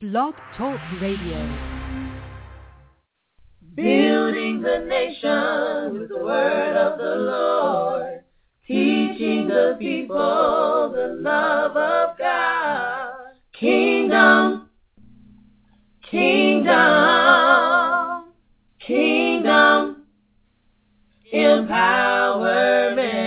Blog Talk Radio. Building the nation with the word of the Lord, teaching the people the love of God. Kingdom, kingdom, kingdom, empowerment.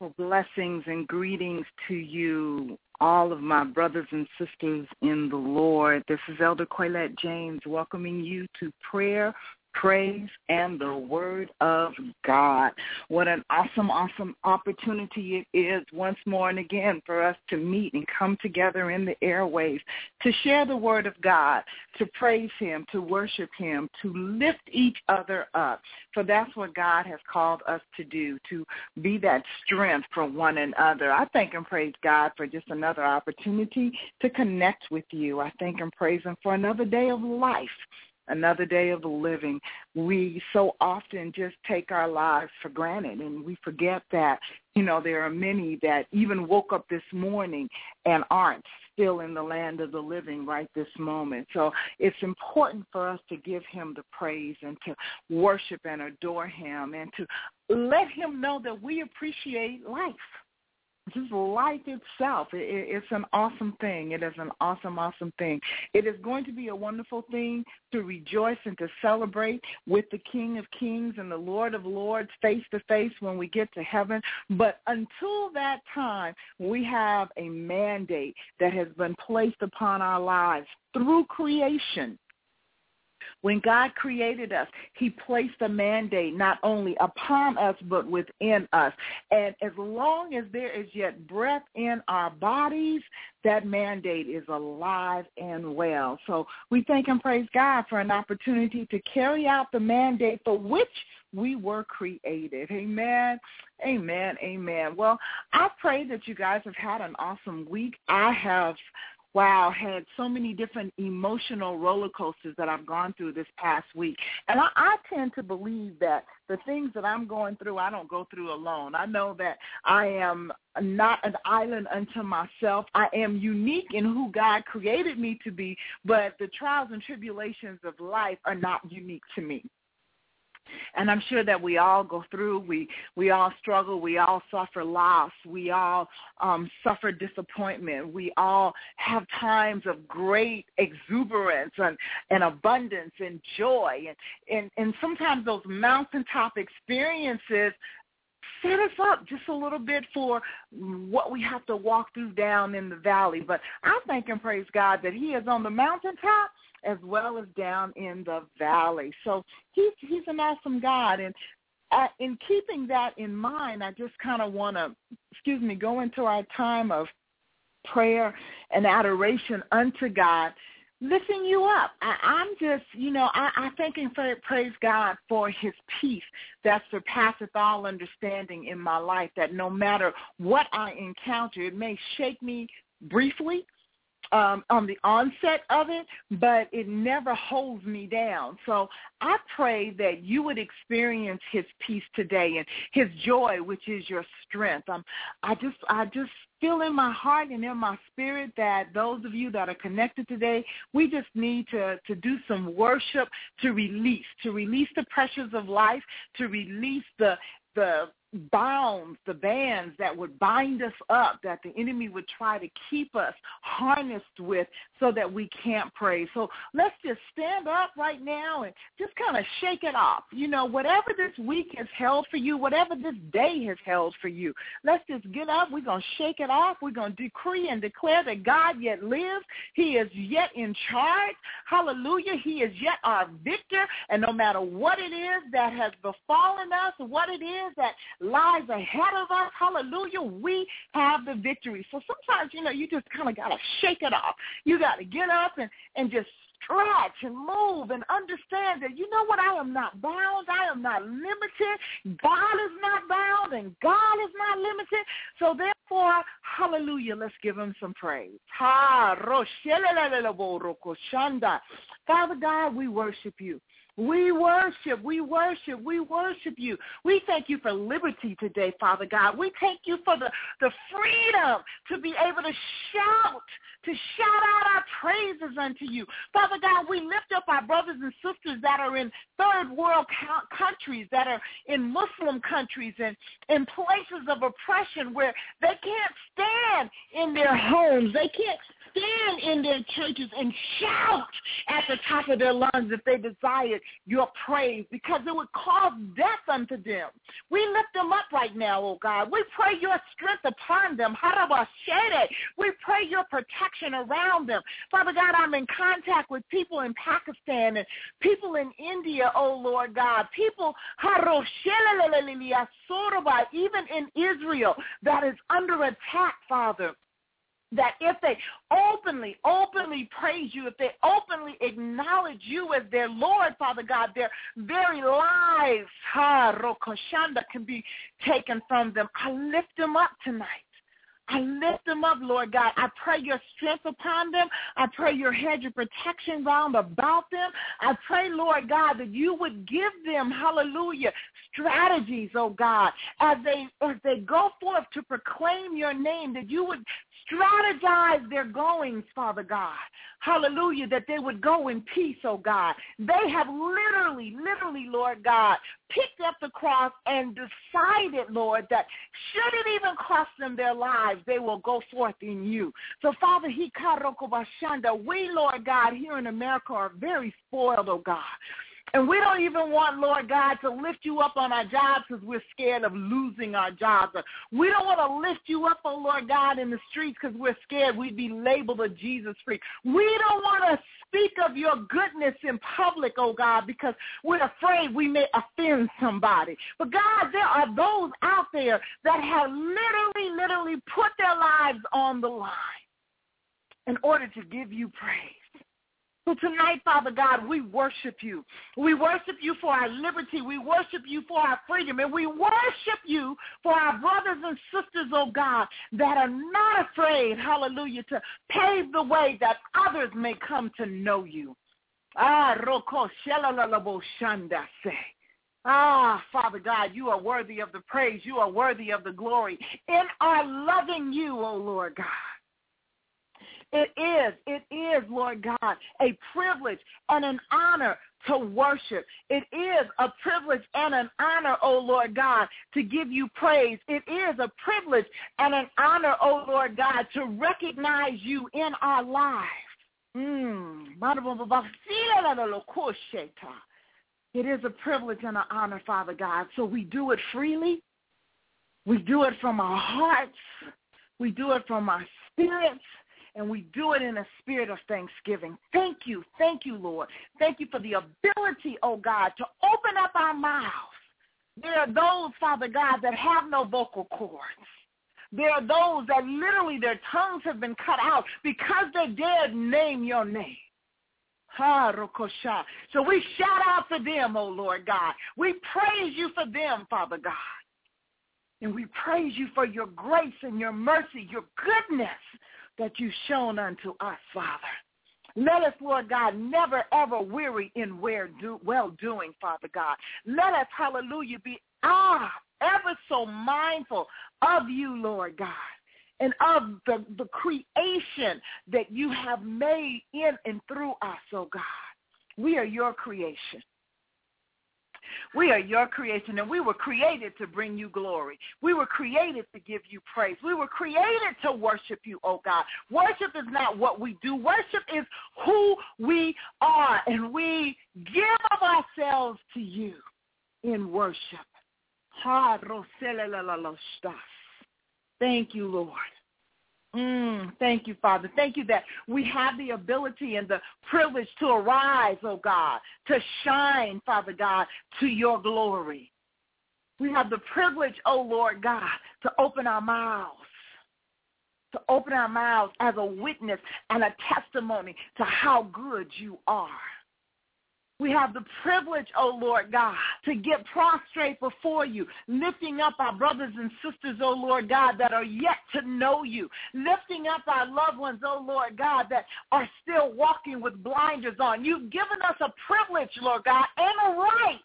Well, blessings and greetings to you, all of my brothers and sisters in the Lord. This is Elder Quaylette James welcoming you to prayer praise and the word of God. What an awesome, awesome opportunity it is once more and again for us to meet and come together in the airwaves to share the word of God, to praise him, to worship him, to lift each other up. For that's what God has called us to do, to be that strength for one another. I thank and praise God for just another opportunity to connect with you. I thank and praise him for another day of life another day of the living. We so often just take our lives for granted and we forget that, you know, there are many that even woke up this morning and aren't still in the land of the living right this moment. So it's important for us to give him the praise and to worship and adore him and to let him know that we appreciate life just life itself. It, it's an awesome thing. It is an awesome, awesome thing. It is going to be a wonderful thing to rejoice and to celebrate with the King of Kings and the Lord of Lords face to face when we get to heaven. But until that time, we have a mandate that has been placed upon our lives through creation when God created us, he placed a mandate not only upon us but within us. And as long as there is yet breath in our bodies, that mandate is alive and well. So we thank and praise God for an opportunity to carry out the mandate for which we were created. Amen. Amen. Amen. Well, I pray that you guys have had an awesome week. I have wow, had so many different emotional roller coasters that I've gone through this past week. And I, I tend to believe that the things that I'm going through, I don't go through alone. I know that I am not an island unto myself. I am unique in who God created me to be, but the trials and tribulations of life are not unique to me. And I'm sure that we all go through, we we all struggle, we all suffer loss, we all um, suffer disappointment, we all have times of great exuberance and, and abundance and joy, and, and and sometimes those mountaintop experiences set us up just a little bit for what we have to walk through down in the valley. But I thank and praise God that He is on the mountaintop as well as down in the valley. So he's he's an awesome God, and uh, in keeping that in mind, I just kind of want to, excuse me, go into our time of prayer and adoration unto God lifting you up. I, I'm just, you know, I, I thank and praise God for his peace that surpasseth all understanding in my life, that no matter what I encounter, it may shake me briefly, um, on the onset of it, but it never holds me down. So I pray that you would experience His peace today and His joy, which is your strength. Um, I just, I just feel in my heart and in my spirit that those of you that are connected today, we just need to, to do some worship to release, to release the pressures of life, to release the the bounds, the bands that would bind us up, that the enemy would try to keep us harnessed with so that we can't pray. So let's just stand up right now and just kind of shake it off. You know, whatever this week has held for you, whatever this day has held for you, let's just get up. We're going to shake it off. We're going to decree and declare that God yet lives. He is yet in charge. Hallelujah. He is yet our victor. And no matter what it is that has befallen us, what it is that lies ahead of us, hallelujah, we have the victory. So sometimes, you know, you just kind of got to shake it off. You got to get up and, and just stretch and move and understand that, you know what, I am not bound. I am not limited. God is not bound and God is not limited. So therefore, hallelujah, let's give him some praise. Father God, we worship you. We worship, we worship, we worship you. We thank you for liberty today, Father God. We thank you for the, the freedom to be able to shout, to shout out our praises unto you. Father God, we lift up our brothers and sisters that are in third world countries, that are in Muslim countries and in places of oppression where they can't stand in their homes. They can't stand in their churches and shout at the top of their lungs if they desired your praise because it would cause death unto them. We lift them up right now, oh God. We pray your strength upon them. We pray your protection around them. Father God, I'm in contact with people in Pakistan and people in India, oh Lord God. People, even in Israel, that is under attack, Father that if they openly, openly praise you, if they openly acknowledge you as their Lord, Father God, their very lives, ha, rokoshanda, can be taken from them. I lift them up tonight. I lift them up, Lord God. I pray your strength upon them. I pray your hedge of protection round about them. I pray, Lord God, that you would give them, hallelujah, strategies, oh God, as they as they go forth to proclaim your name, that you would strategize their goings, Father God. Hallelujah, that they would go in peace, oh God. They have literally, literally, Lord God, picked up the cross and decided, Lord, that should it even cost them their lives, they will go forth in you. So, Father, he we, Lord God, here in America are very spoiled, oh God. And we don't even want, Lord God, to lift you up on our jobs because we're scared of losing our jobs. We don't want to lift you up, oh Lord God, in the streets because we're scared we'd be labeled a Jesus freak. We don't want to speak of your goodness in public, oh God, because we're afraid we may offend somebody. But God, there are those out there that have literally, literally put their lives on the line in order to give you praise. So tonight, Father God, we worship you. We worship you for our liberty. We worship you for our freedom. And we worship you for our brothers and sisters, oh God, that are not afraid, hallelujah, to pave the way that others may come to know you. Ah, roko. Ah, Father God, you are worthy of the praise. You are worthy of the glory in our loving you, oh Lord God. It is, it is, Lord God, a privilege and an honor to worship. It is a privilege and an honor, O oh Lord God, to give you praise. It is a privilege and an honor, O oh Lord God, to recognize you in our lives. Mm. It is a privilege and an honor, Father God. So we do it freely. We do it from our hearts. We do it from our spirits and we do it in a spirit of thanksgiving. Thank you. Thank you, Lord. Thank you for the ability, oh God, to open up our mouths. There are those, Father God, that have no vocal cords. There are those that literally their tongues have been cut out because they dared name your name. So we shout out for them, oh Lord God. We praise you for them, Father God. And we praise you for your grace and your mercy, your goodness that you've shown unto us, Father. Let us, Lord God, never ever weary in well-doing, Father God. Let us, hallelujah, be ah, ever so mindful of you, Lord God, and of the, the creation that you have made in and through us, oh God. We are your creation. We are your creation, and we were created to bring you glory. We were created to give you praise. We were created to worship you, oh God. Worship is not what we do. Worship is who we are, and we give of ourselves to you in worship. Thank you, Lord. Mm, thank you, Father. Thank you that we have the ability and the privilege to arise, oh God, to shine, Father God, to your glory. We have the privilege, oh Lord God, to open our mouths, to open our mouths as a witness and a testimony to how good you are. We have the privilege, oh Lord God, to get prostrate before you, lifting up our brothers and sisters, oh Lord God, that are yet to know you, lifting up our loved ones, oh Lord God, that are still walking with blinders on. You've given us a privilege, Lord God, and a right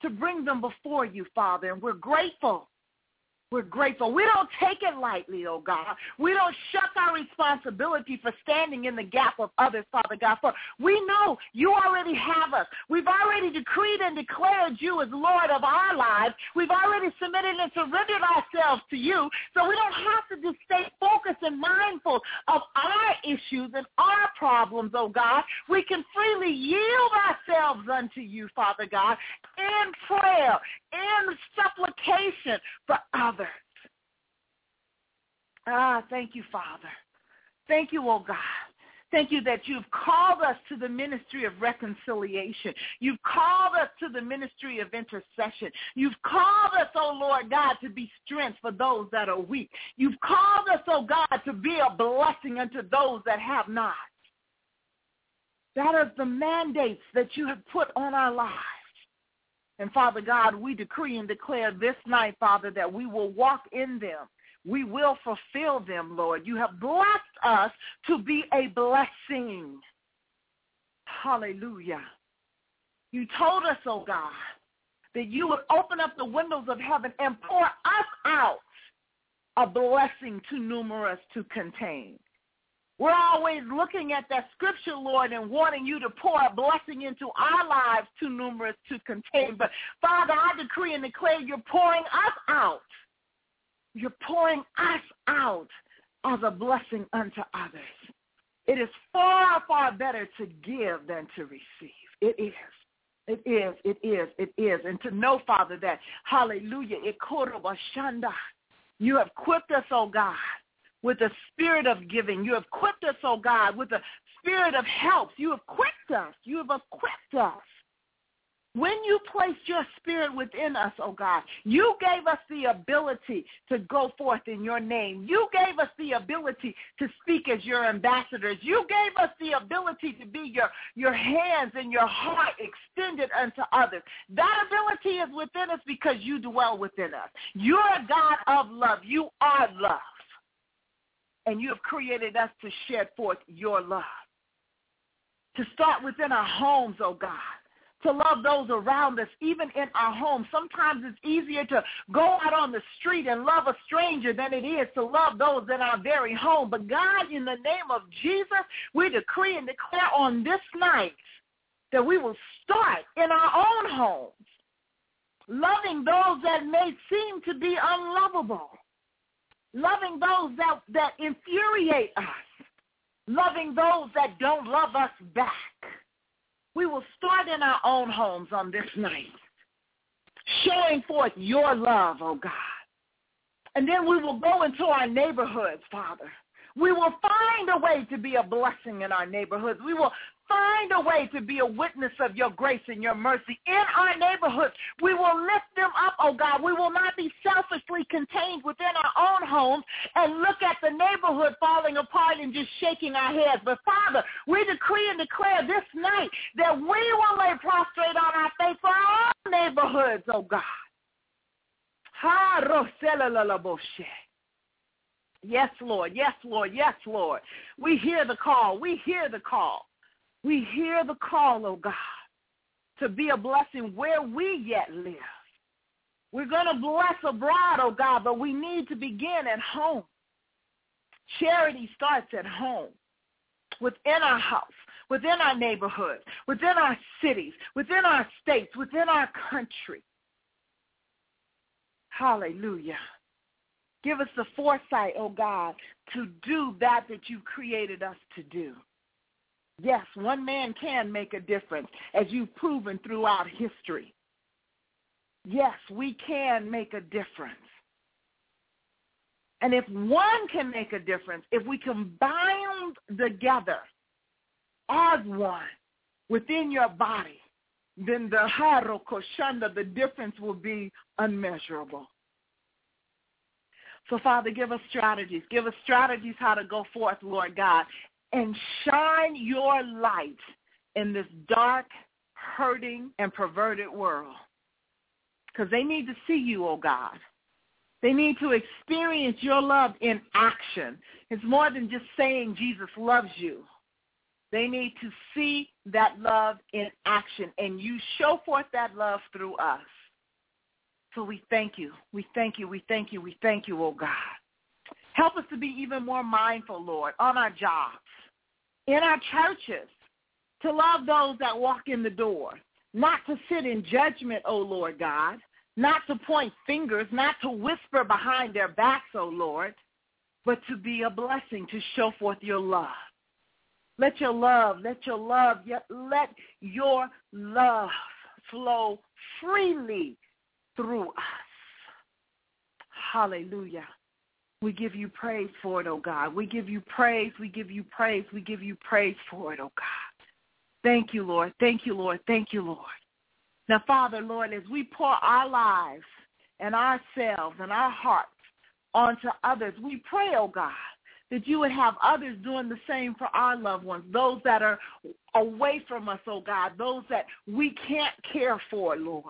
to bring them before you, Father, and we're grateful. We're grateful. We don't take it lightly, oh God. We don't shuck our responsibility for standing in the gap of others, Father God. For we know you already have us. We've already decreed and declared you as Lord of our lives. We've already submitted and surrendered ourselves to you. So we don't have to just stay focused and mindful of our issues and our problems, oh God. We can freely yield ourselves unto you, Father God, in prayer, in supplication for others. Ah, thank you, Father. Thank you, oh God. Thank you that you've called us to the ministry of reconciliation. You've called us to the ministry of intercession. You've called us, oh Lord God, to be strength for those that are weak. You've called us, oh God, to be a blessing unto those that have not. That is the mandates that you have put on our lives. And Father God, we decree and declare this night, Father, that we will walk in them. We will fulfill them, Lord. You have blessed us to be a blessing. Hallelujah. You told us, oh God, that you would open up the windows of heaven and pour us out a blessing too numerous to contain. We're always looking at that scripture, Lord, and wanting you to pour a blessing into our lives too numerous to contain. But Father, I decree and declare you're pouring us out. You're pouring us out as a blessing unto others. It is far, far better to give than to receive. It is. It is, it is, it is. And to know, Father, that, hallelujah, it could shanda. you have equipped us, oh God, with the spirit of giving. You have equipped us, oh God, with the spirit of help. You have equipped us. You have equipped us. When you placed your spirit within us, oh God, you gave us the ability to go forth in your name. You gave us the ability to speak as your ambassadors. You gave us the ability to be your, your hands and your heart extended unto others. That ability is within us because you dwell within us. You're a God of love. You are love and you have created us to shed forth your love. To start within our homes, oh God. To love those around us, even in our homes. Sometimes it's easier to go out on the street and love a stranger than it is to love those in our very home. But God, in the name of Jesus, we decree and declare on this night that we will start in our own homes, loving those that may seem to be unlovable loving those that, that infuriate us, loving those that don't love us back. We will start in our own homes on this night, showing forth your love, oh God. And then we will go into our neighborhoods, Father. We will find a way to be a blessing in our neighborhoods. We will find a way to be a witness of your grace and your mercy in our neighborhoods. We will lift them up, oh God. We will not be selfishly contained within our own homes and look at the neighborhood falling apart and just shaking our heads. But Father, we decree and declare this night that we will lay prostrate on our face for our neighborhoods, oh God. Yes, Lord. Yes, Lord. Yes, Lord. We hear the call. We hear the call. We hear the call, oh God, to be a blessing where we yet live. We're going to bless abroad, oh God, but we need to begin at home. Charity starts at home, within our house, within our neighborhoods, within our cities, within our states, within our country. Hallelujah. Give us the foresight, oh God, to do that that you created us to do. Yes, one man can make a difference, as you've proven throughout history. Yes, we can make a difference. And if one can make a difference, if we combine together as one within your body, then the harokoshanda, the difference will be unmeasurable. So, Father, give us strategies. Give us strategies how to go forth, Lord God, and shine your light in this dark, hurting, and perverted world. Because they need to see you, oh God. They need to experience your love in action. It's more than just saying Jesus loves you. They need to see that love in action, and you show forth that love through us. So we thank you. We thank you. We thank you. We thank you, oh God. Help us to be even more mindful, Lord, on our jobs, in our churches, to love those that walk in the door, not to sit in judgment, oh Lord God, not to point fingers, not to whisper behind their backs, oh Lord, but to be a blessing, to show forth your love. Let your love, let your love, let your love flow freely through us. Hallelujah. We give you praise for it, oh God. We give you praise. We give you praise. We give you praise for it, oh God. Thank you, Lord. Thank you, Lord. Thank you, Lord. Now, Father, Lord, as we pour our lives and ourselves and our hearts onto others, we pray, oh God, that you would have others doing the same for our loved ones, those that are away from us, oh God, those that we can't care for, Lord.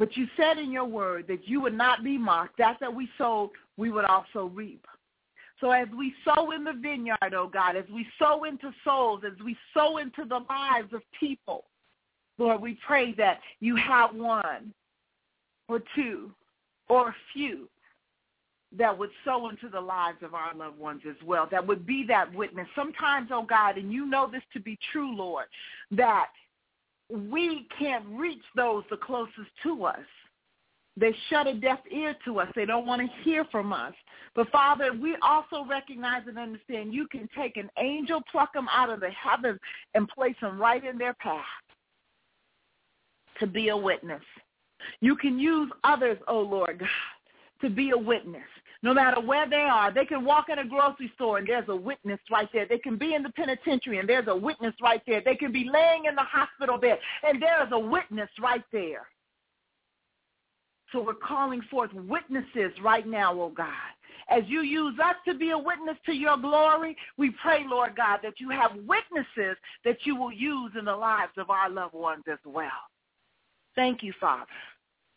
But you said in your word that you would not be mocked. That that we sowed, we would also reap. So as we sow in the vineyard, oh God, as we sow into souls, as we sow into the lives of people, Lord, we pray that you have one or two or a few that would sow into the lives of our loved ones as well, that would be that witness. Sometimes, oh God, and you know this to be true, Lord, that we can't reach those the closest to us. They shut a deaf ear to us. They don't want to hear from us. But Father, we also recognize and understand you can take an angel, pluck them out of the heavens, and place them right in their path to be a witness. You can use others, oh Lord God, to be a witness no matter where they are. They can walk in a grocery store and there's a witness right there. They can be in the penitentiary and there's a witness right there. They can be laying in the hospital bed and there is a witness right there. So we're calling forth witnesses right now, oh God. As you use us to be a witness to your glory, we pray, Lord God, that you have witnesses that you will use in the lives of our loved ones as well. Thank you, Father.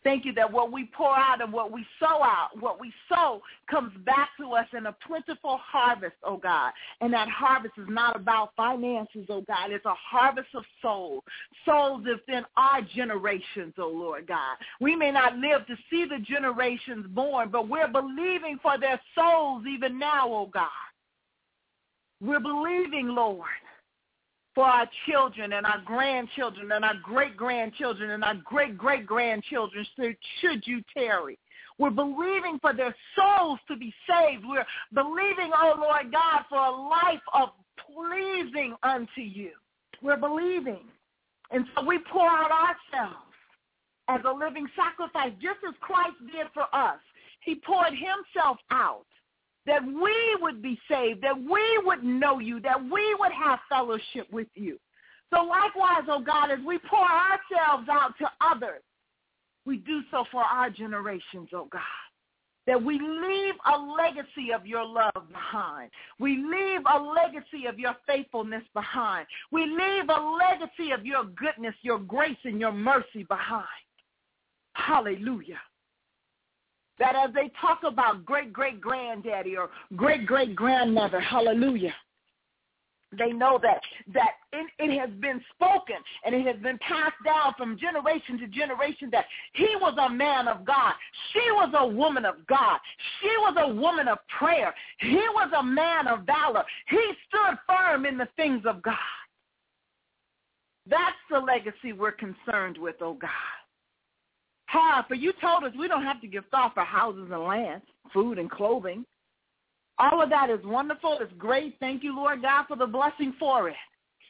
Thank you that what we pour out and what we sow out, what we sow comes back to us in a plentiful harvest, oh God. And that harvest is not about finances, oh God. It's a harvest of souls, souls within our generations, oh Lord God. We may not live to see the generations born, but we're believing for their souls even now, oh God. We're believing, Lord, for our children and our grandchildren and our great-grandchildren and our great-great-grandchildren should you tarry. We're believing for their souls to be saved. We're believing, oh Lord God, for a life of pleasing unto you. We're believing. And so we pour out ourselves as a living sacrifice, just as Christ did for us. He poured himself out that we would be saved, that we would know you, that we would have fellowship with you. So likewise, oh God, as we pour ourselves out to others, we do so for our generations, oh God. That we leave a legacy of your love behind. We leave a legacy of your faithfulness behind. We leave a legacy of your goodness, your grace, and your mercy behind. Hallelujah that as they talk about great great granddaddy or great great grandmother, hallelujah, they know that that it, it, has been spoken and it has been passed down from generation to generation that he was a man of God. She was a woman of God. She was a woman of prayer. He was a man of valor. He stood firm in the things of God. That's the legacy we're concerned with, oh God have, for you told us we don't have to give thought for houses and lands, food and clothing. All of that is wonderful. It's great. Thank you, Lord God, for the blessing for it.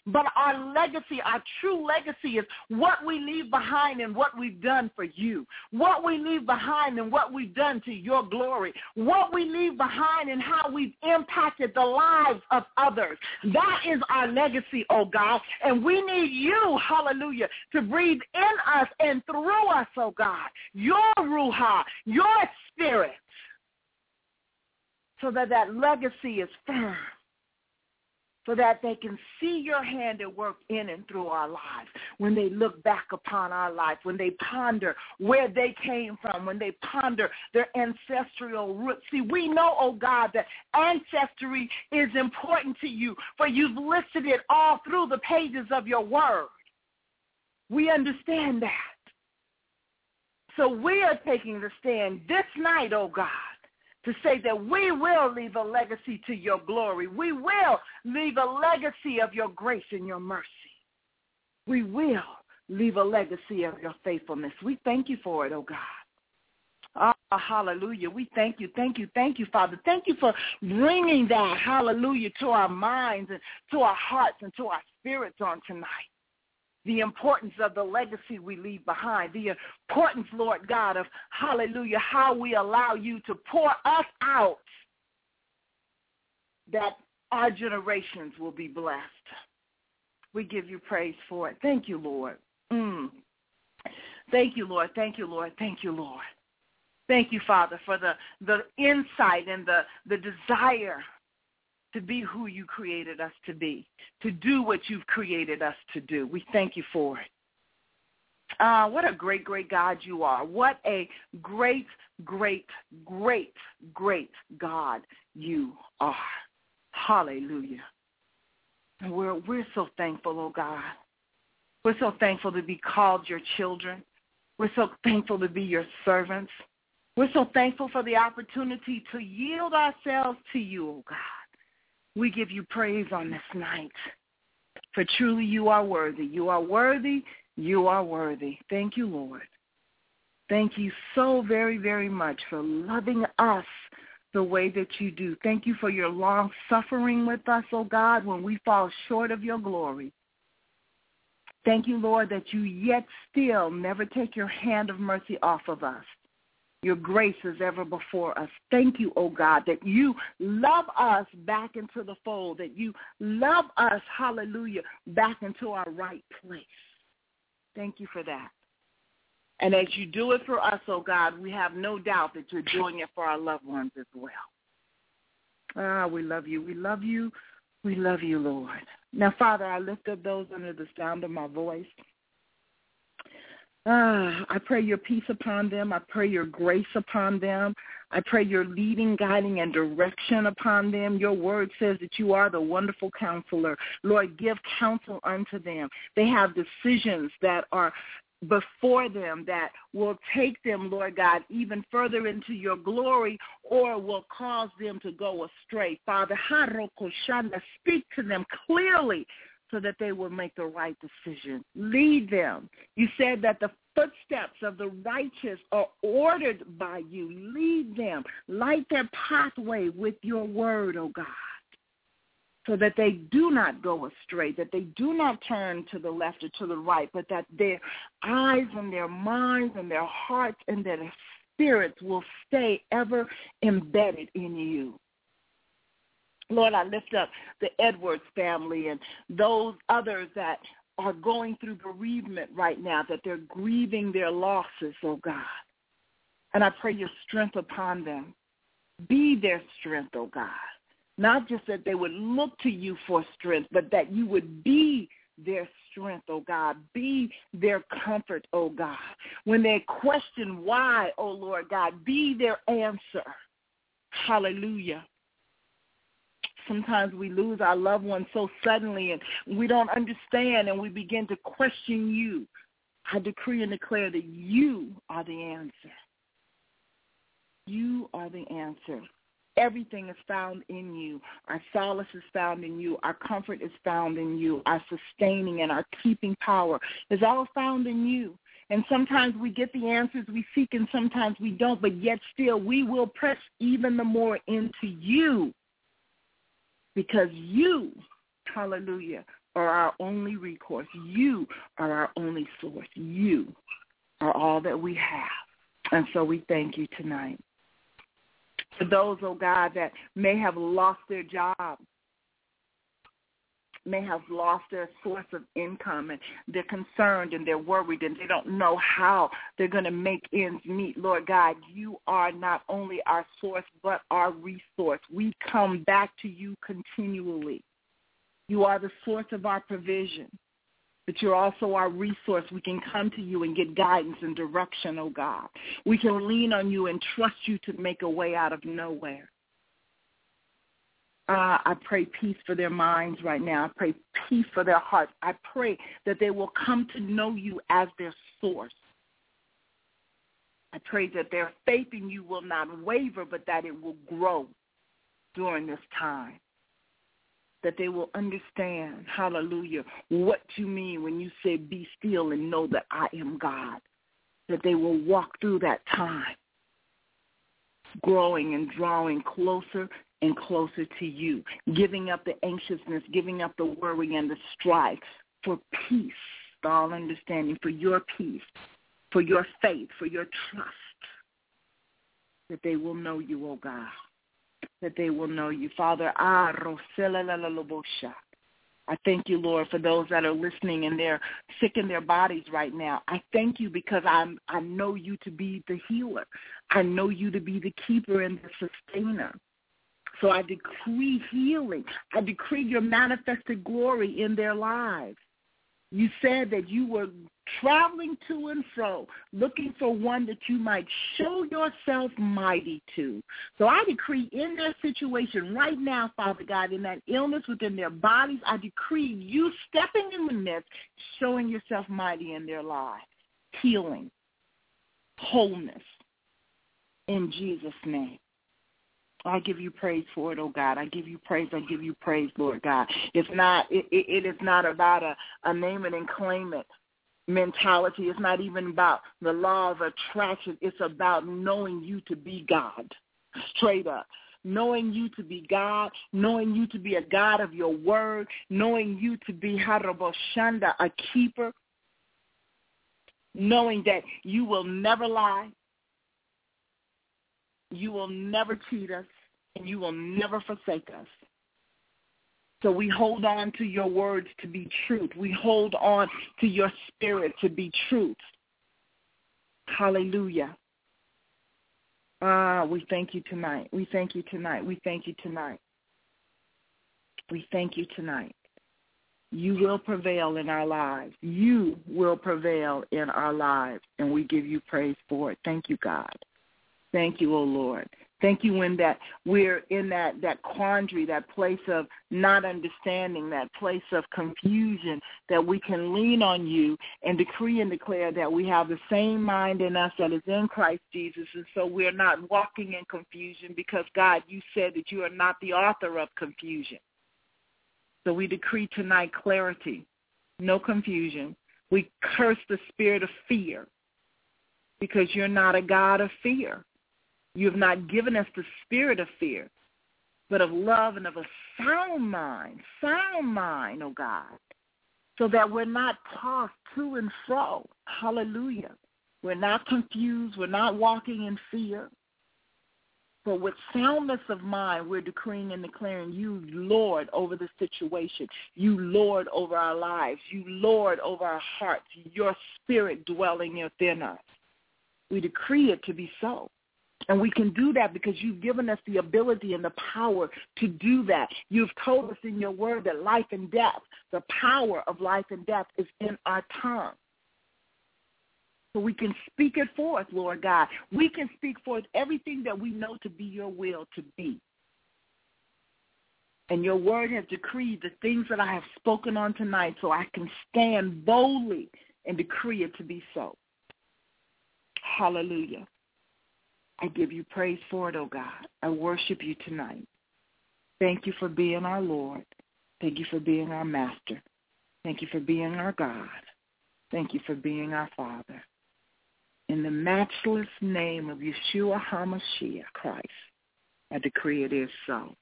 But our legacy, our true legacy is what we leave behind and what we've done for you. What we leave behind and what we've done to your glory. What we leave behind and how we've impacted the lives of others. That is our legacy, oh God. And we need you, hallelujah, to breathe in us and through us, oh God. Your Ruha, your spirit. So that that legacy is firm so that they can see your hand at work in and through our lives. When they look back upon our life, when they ponder where they came from, when they ponder their ancestral roots. See, we know, oh God, that ancestry is important to you, for you've listed it all through the pages of your word. We understand that. So we are taking the stand this night, oh God, to say that we will leave a legacy to your glory. We will leave a legacy of your grace and your mercy. We will leave a legacy of your faithfulness. We thank you for it, oh God. Oh, hallelujah. We thank you, thank you, thank you, Father. Thank you for bringing that, hallelujah, to our minds and to our hearts and to our spirits on tonight the importance of the legacy we leave behind, the importance, Lord God, of hallelujah, how we allow you to pour us out that our generations will be blessed. We give you praise for it. Thank you, Lord. Mm. Thank you, Lord. Thank you, Lord. Thank you, Lord. Thank you, Father, for the, the insight and the, the desire to be who you created us to be, to do what you've created us to do. We thank you for it. Uh, what a great, great God you are. What a great, great, great, great God you are. Hallelujah. We're, we're so thankful, oh God. We're so thankful to be called your children. We're so thankful to be your servants. We're so thankful for the opportunity to yield ourselves to you, oh God. We give you praise on this night. For truly you are worthy. You are worthy. You are worthy. Thank you, Lord. Thank you so very, very much for loving us the way that you do. Thank you for your long suffering with us, oh God, when we fall short of your glory. Thank you, Lord, that you yet still never take your hand of mercy off of us. Your grace is ever before us. Thank you, oh God, that you love us back into the fold, that you love us, hallelujah, back into our right place. Thank you for that. And as you do it for us, oh God, we have no doubt that you're doing it for our loved ones as well. Ah, we love you. We love you. We love you, Lord. Now, Father, I lift up those under the sound of my voice. Ah, I pray your peace upon them. I pray your grace upon them. I pray your leading, guiding, and direction upon them. Your word says that you are the wonderful counselor. Lord, give counsel unto them. They have decisions that are before them that will take them, Lord God, even further into your glory or will cause them to go astray. Father, speak to them clearly so that they will make the right decision. Lead them. You said that the footsteps of the righteous are ordered by you. Lead them. Light their pathway with your word, O oh God, so that they do not go astray, that they do not turn to the left or to the right, but that their eyes and their minds and their hearts and their spirits will stay ever embedded in you. Lord, I lift up the Edwards family and those others that are going through bereavement right now, that they're grieving their losses, oh God. And I pray your strength upon them. Be their strength, oh God. Not just that they would look to you for strength, but that you would be their strength, oh God. Be their comfort, oh God. When they question why, oh Lord God, be their answer. Hallelujah sometimes we lose our loved ones so suddenly and we don't understand and we begin to question you. I decree and declare that you are the answer. You are the answer. Everything is found in you. Our solace is found in you. Our comfort is found in you. Our sustaining and our keeping power is all found in you. And sometimes we get the answers we seek and sometimes we don't, but yet still we will press even the more into you because you, hallelujah, are our only recourse. You are our only source. You are all that we have. And so we thank you tonight. For those, oh God, that may have lost their job, may have lost their source of income and they're concerned and they're worried and they don't know how they're going to make ends meet. Lord God, you are not only our source but our resource. We come back to you continually. You are the source of our provision. But you're also our resource. We can come to you and get guidance and direction, oh God. We can lean on you and trust you to make a way out of nowhere. Uh, I pray peace for their minds right now. I pray peace for their hearts. I pray that they will come to know you as their source. I pray that their faith in you will not waver, but that it will grow during this time. That they will understand, hallelujah, what you mean when you say be still and know that I am God. That they will walk through that time, growing and drawing closer and closer to you, giving up the anxiousness, giving up the worry and the strife for peace, all understanding, for your peace, for your faith, for your trust, that they will know you, oh God, that they will know you. Father, ah. I thank you, Lord, for those that are listening and they're sick in their bodies right now. I thank you because I'm I know you to be the healer. I know you to be the keeper and the sustainer. So I decree healing. I decree your manifested glory in their lives. You said that you were traveling to and fro, looking for one that you might show yourself mighty to. So I decree in their situation right now, Father God, in that illness within their bodies, I decree you stepping in the midst, showing yourself mighty in their lives, healing, wholeness, in Jesus' name. I give you praise for it, oh God. I give you praise. I give you praise, Lord God. It's not. It, it, it is not about a, a name it and claim it mentality. It's not even about the law of attraction. It's about knowing you to be God, straight up. Knowing you to be God, knowing you to be a God of your word, knowing you to be Haraboshanda, a keeper, knowing that you will never lie, you will never cheat us, and you will never forsake us. So we hold on to your words to be truth. We hold on to your spirit to be truth. Hallelujah. Ah, we thank you tonight. We thank you tonight. We thank you tonight. We thank you tonight. You will prevail in our lives. You will prevail in our lives, and we give you praise for it. Thank you, God. Thank you, O oh Lord. Thank you when that we're in that, that quandary, that place of not understanding, that place of confusion, that we can lean on you and decree and declare that we have the same mind in us that is in Christ Jesus. And so we're not walking in confusion because, God, you said that you are not the author of confusion. So we decree tonight clarity, no confusion. We curse the spirit of fear because you're not a God of fear. You have not given us the spirit of fear, but of love and of a sound mind, sound mind, oh God, so that we're not tossed to and fro. Hallelujah. We're not confused. We're not walking in fear. But with soundness of mind, we're decreeing and declaring you Lord over the situation, you Lord over our lives, you Lord over our hearts, your spirit dwelling within us. We decree it to be so. And we can do that because you've given us the ability and the power to do that. You've told us in your word that life and death, the power of life and death is in our tongue. So we can speak it forth, Lord God. We can speak forth everything that we know to be your will to be. And your word has decreed the things that I have spoken on tonight so I can stand boldly and decree it to be so. Hallelujah. I give you praise for it, oh God. I worship you tonight. Thank you for being our Lord. Thank you for being our Master. Thank you for being our God. Thank you for being our Father. In the matchless name of Yeshua HaMashiach Christ, I decree it is so.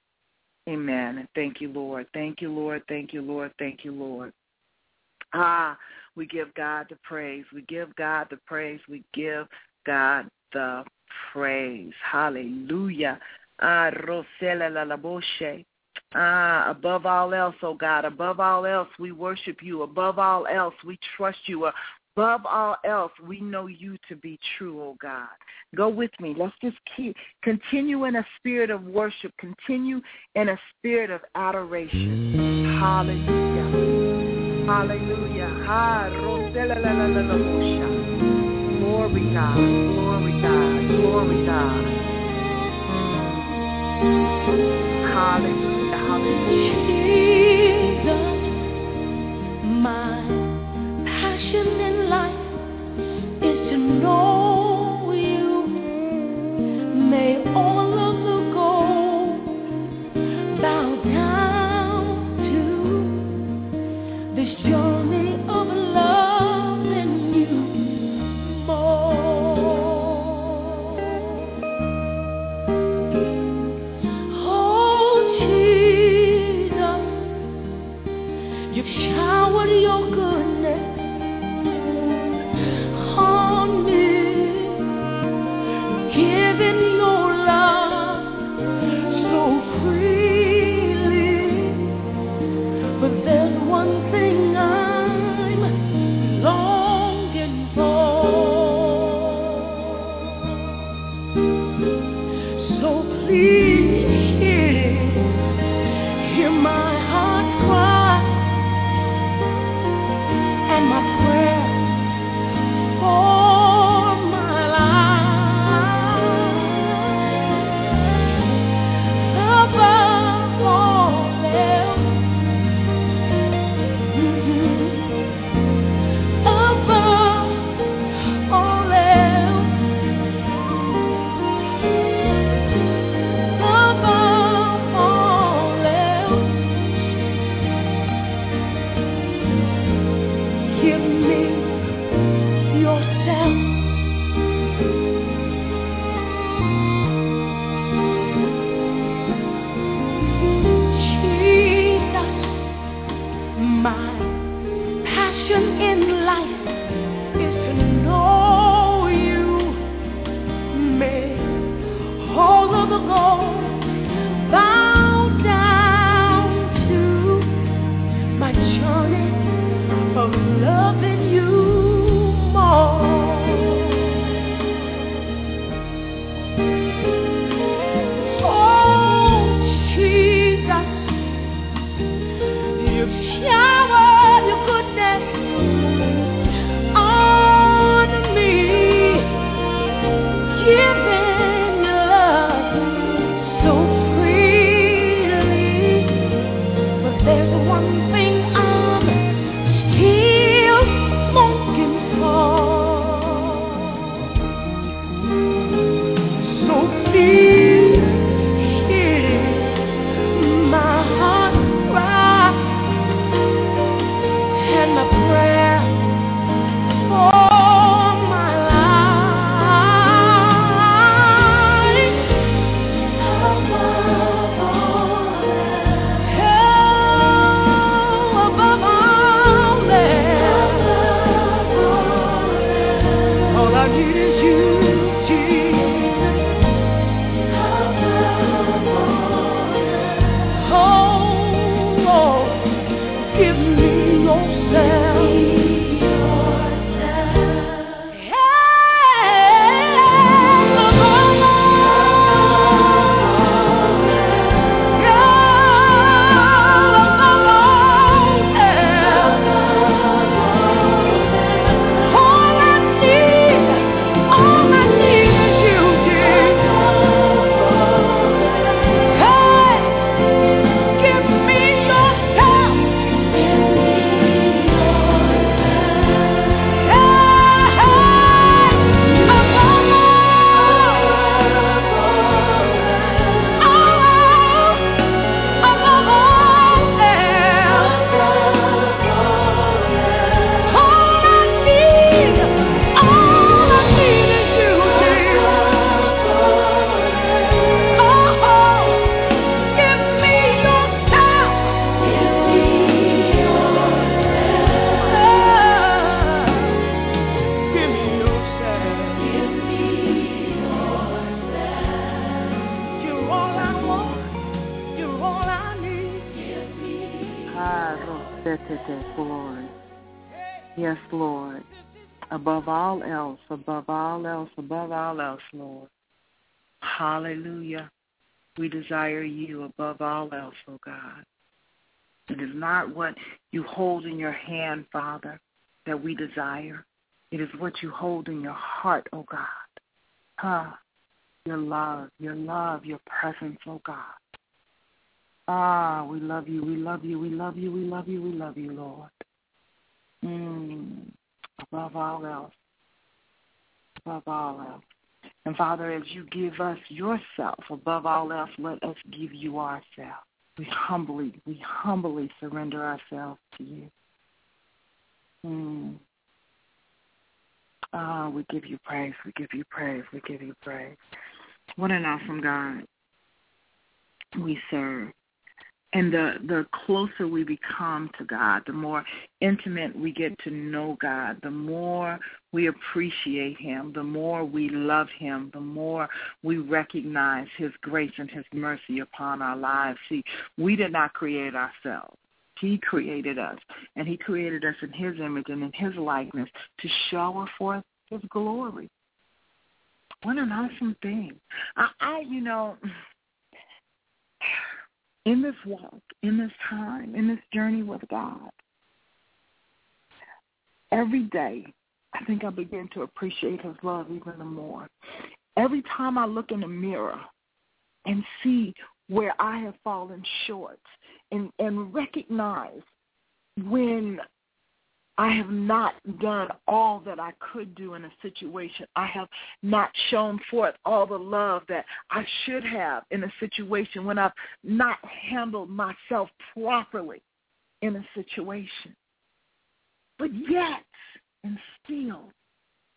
Amen. And thank you, Lord. Thank you, Lord. Thank you, Lord. Thank you, Lord. Ah, we give God the praise. We give God the praise. We give God the praise. Hallelujah. Ah, Ah, above all else, oh God, above all else, we worship you. Above all else, we trust you. above all else, we know you to be true, oh God. Go with me. Let's just keep continue in a spirit of worship. Continue in a spirit of adoration. Hallelujah. Hallelujah. Glory God. Glory God. Glory God. Hallelujah. Hallelujah. Jesus, my passion you've showered your goodness Yes, Lord. above all else, above all else, above all else, Lord. Hallelujah. We desire you above all else, O oh God. It is not what you hold in your hand, Father, that we desire. It is what you hold in your heart, O oh God. Huh. Your love, your love, your presence, O oh God. Ah, we love you, we love you, we love you, we love you, we love you, Lord. Mm, above all else, above all else. And Father, as you give us yourself above all else, let us give you ourselves. We humbly, we humbly surrender ourselves to you. Mm. Ah, we give you praise, we give you praise, we give you praise. What an awesome God we serve. And the, the closer we become to God, the more intimate we get to know God, the more we appreciate him, the more we love him, the more we recognize his grace and his mercy upon our lives. See, we did not create ourselves. He created us, and he created us in his image and in his likeness to shower forth his glory. What an awesome thing. I, I you know, in this walk, in this time, in this journey with God, every day, I think I begin to appreciate his love even the more. Every time I look in the mirror and see where I have fallen short and, and recognize when I have not done all that I could do in a situation. I have not shown forth all the love that I should have in a situation when I've not handled myself properly in a situation. But yet and still,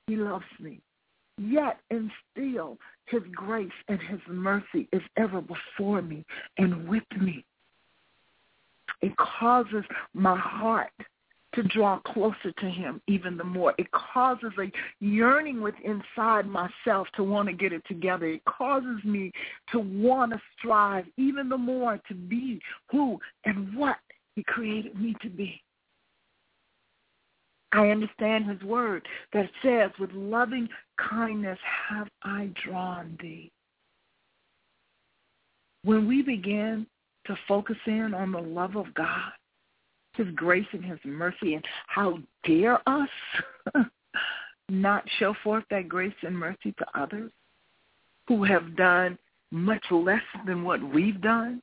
he loves me. Yet and still, his grace and his mercy is ever before me and with me. It causes my heart to draw closer to him even the more. It causes a yearning within inside myself to want to get it together. It causes me to want to strive even the more to be who and what he created me to be. I understand his word that says, with loving kindness have I drawn thee. When we begin to focus in on the love of God, his grace and his mercy. And how dare us not show forth that grace and mercy to others who have done much less than what we've done?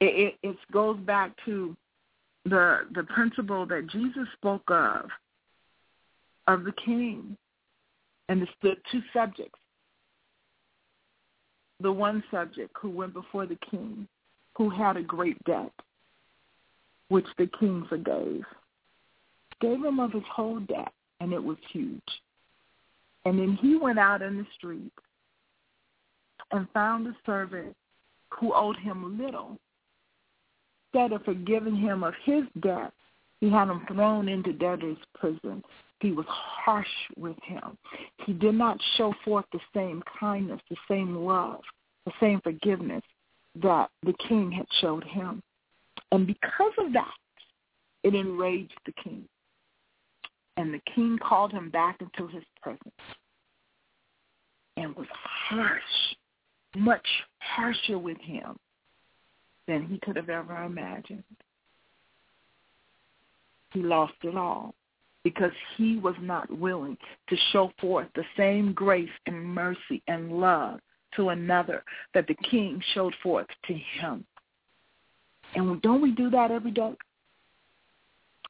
It, it, it goes back to the the principle that Jesus spoke of of the king and the, the two subjects. The one subject who went before the king, who had a great debt, which the king forgave. Gave him of his whole debt, and it was huge. And then he went out in the street and found a servant who owed him little. Instead of forgiving him of his debt, he had him thrown into debtor's prison. He was harsh with him. He did not show forth the same kindness, the same love, the same forgiveness that the king had showed him. And because of that, it enraged the king. And the king called him back into his presence and was harsh, much harsher with him than he could have ever imagined. He lost it all because he was not willing to show forth the same grace and mercy and love to another that the king showed forth to him. And don't we do that every day?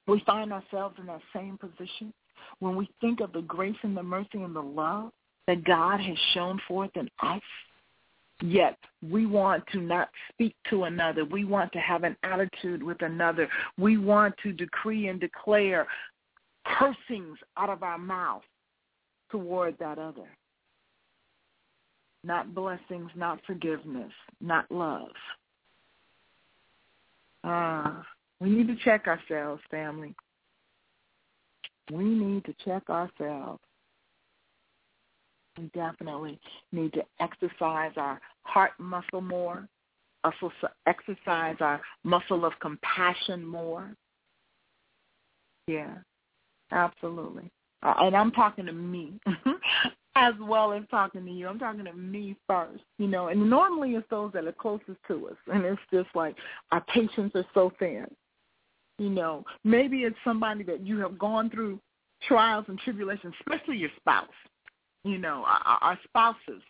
We find ourselves in that same position when we think of the grace and the mercy and the love that God has shown forth in us. Yet we want to not speak to another. We want to have an attitude with another. We want to decree and declare cursings out of our mouth toward that other. Not blessings, not forgiveness, not love. Ah, we need to check ourselves, family. We need to check ourselves. We definitely need to exercise our heart muscle more, exercise our muscle of compassion more. Yeah, absolutely. uh, and I'm talking to me as well as talking to you. I'm talking to me first, you know. And normally it's those that are closest to us, and it's just like our patience is so thin. You know, maybe it's somebody that you have gone through trials and tribulations, especially your spouse. You know, our, our spouses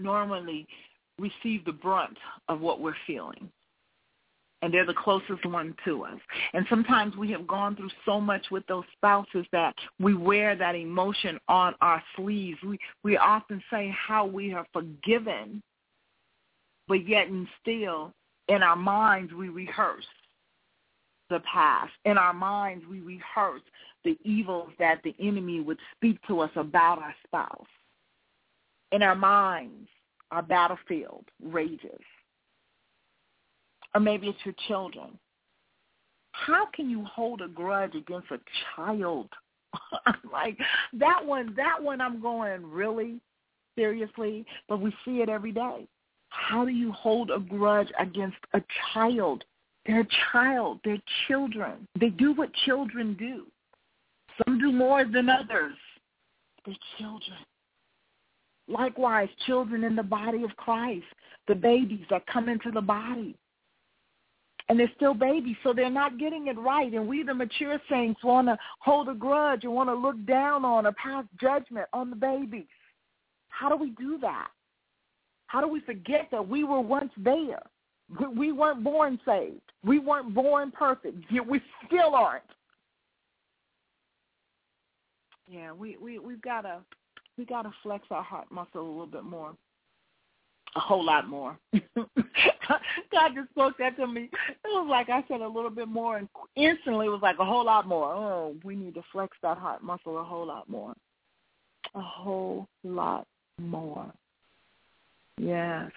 normally receive the brunt of what we're feeling and they're the closest one to us. And sometimes we have gone through so much with those spouses that we wear that emotion on our sleeves. We we often say how we are forgiven, but yet and still in our minds we rehearse the past. In our minds we rehearse the evils that the enemy would speak to us about our spouse. In our minds, our battlefield rages or maybe it's your children. How can you hold a grudge against a child? like that one, that one I'm going really seriously, but we see it every day. How do you hold a grudge against a child? They're a child. They're children. They do what children do. Some do more than others. They're children. Likewise, children in the body of Christ, the babies that come into the body and they're still babies, so they're not getting it right. And we, the mature saints, want to hold a grudge and want to look down on or pass judgment on the babies. How do we do that? How do we forget that we were once there? We weren't born saved. We weren't born perfect. We still aren't. Yeah, we we we've got to we got to flex our heart muscle a little bit more a whole lot more. God just spoke that to me. It was like I said a little bit more, and instantly it was like a whole lot more. Oh, we need to flex that heart muscle a whole lot more. A whole lot more. Yes.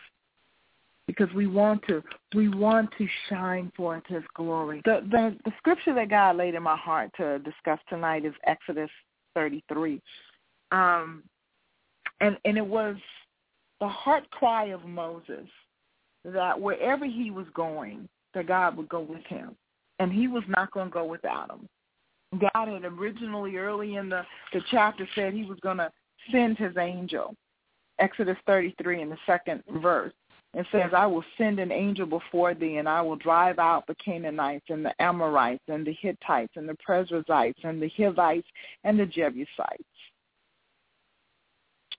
Because we want to, we want to shine forth His glory. The, the the scripture that God laid in my heart to discuss tonight is Exodus 33, um, and and it was the heart cry of Moses that wherever he was going, that God would go with him. And he was not going to go without him. God had originally, early in the, the chapter, said he was going to send his angel. Exodus 33 in the second verse. It says, I will send an angel before thee, and I will drive out the Canaanites and the Amorites and the Hittites and the Perizzites and the Hivites and the Jebusites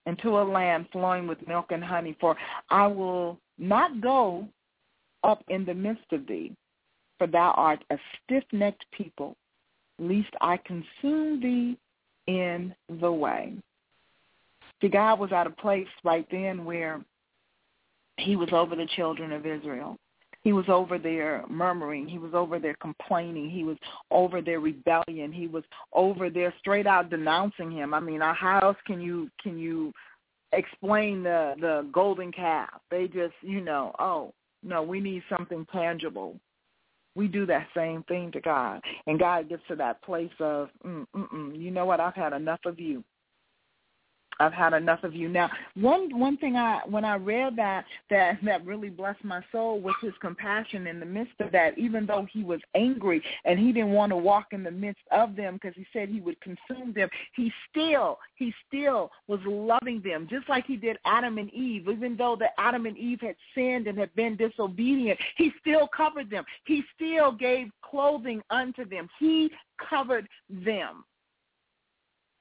into a land flowing with milk and honey, for I will not go up in the midst of thee, for thou art a stiff-necked people, lest I consume thee in the way. See, God was at a place right then where he was over the children of Israel. He was over their murmuring. He was over their complaining. He was over their rebellion. He was over their straight out denouncing him. I mean, how else can you can you explain the the golden calf? They just, you know, oh no, we need something tangible. We do that same thing to God, and God gets to that place of, mm, mm, mm, you know what? I've had enough of you. I've had enough of you. Now, one one thing I when I read that that that really blessed my soul was his compassion in the midst of that. Even though he was angry and he didn't want to walk in the midst of them because he said he would consume them, he still he still was loving them just like he did Adam and Eve. Even though that Adam and Eve had sinned and had been disobedient, he still covered them. He still gave clothing unto them. He covered them.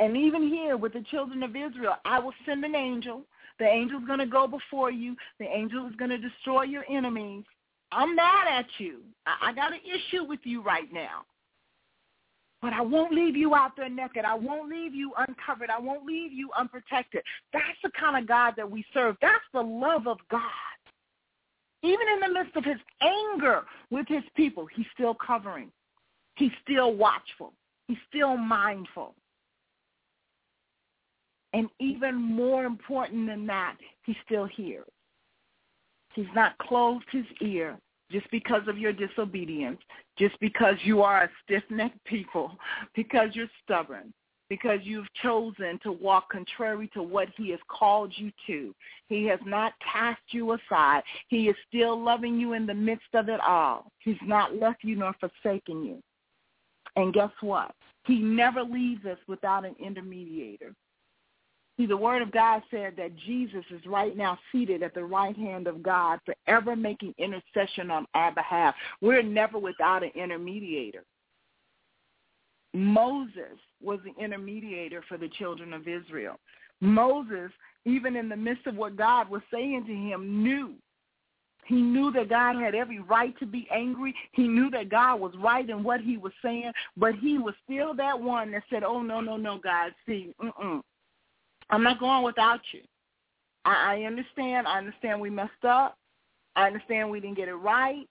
And even here with the children of Israel, I will send an angel. The angel is going to go before you. The angel is going to destroy your enemies. I'm mad at you. I, I got an issue with you right now. But I won't leave you out there naked. I won't leave you uncovered. I won't leave you unprotected. That's the kind of God that we serve. That's the love of God. Even in the midst of his anger with his people, he's still covering. He's still watchful. He's still mindful. And even more important than that, he still hears. He's not closed his ear just because of your disobedience, just because you are a stiff-necked people, because you're stubborn, because you've chosen to walk contrary to what he has called you to. He has not cast you aside. He is still loving you in the midst of it all. He's not left you nor forsaken you. And guess what? He never leaves us without an intermediator. See, the Word of God said that Jesus is right now seated at the right hand of God, forever making intercession on our behalf. We're never without an intermediator. Moses was the intermediator for the children of Israel. Moses, even in the midst of what God was saying to him, knew. He knew that God had every right to be angry. He knew that God was right in what he was saying, but he was still that one that said, oh, no, no, no, God, see, mm-mm. I'm not going without you. I, I understand. I understand we messed up. I understand we didn't get it right.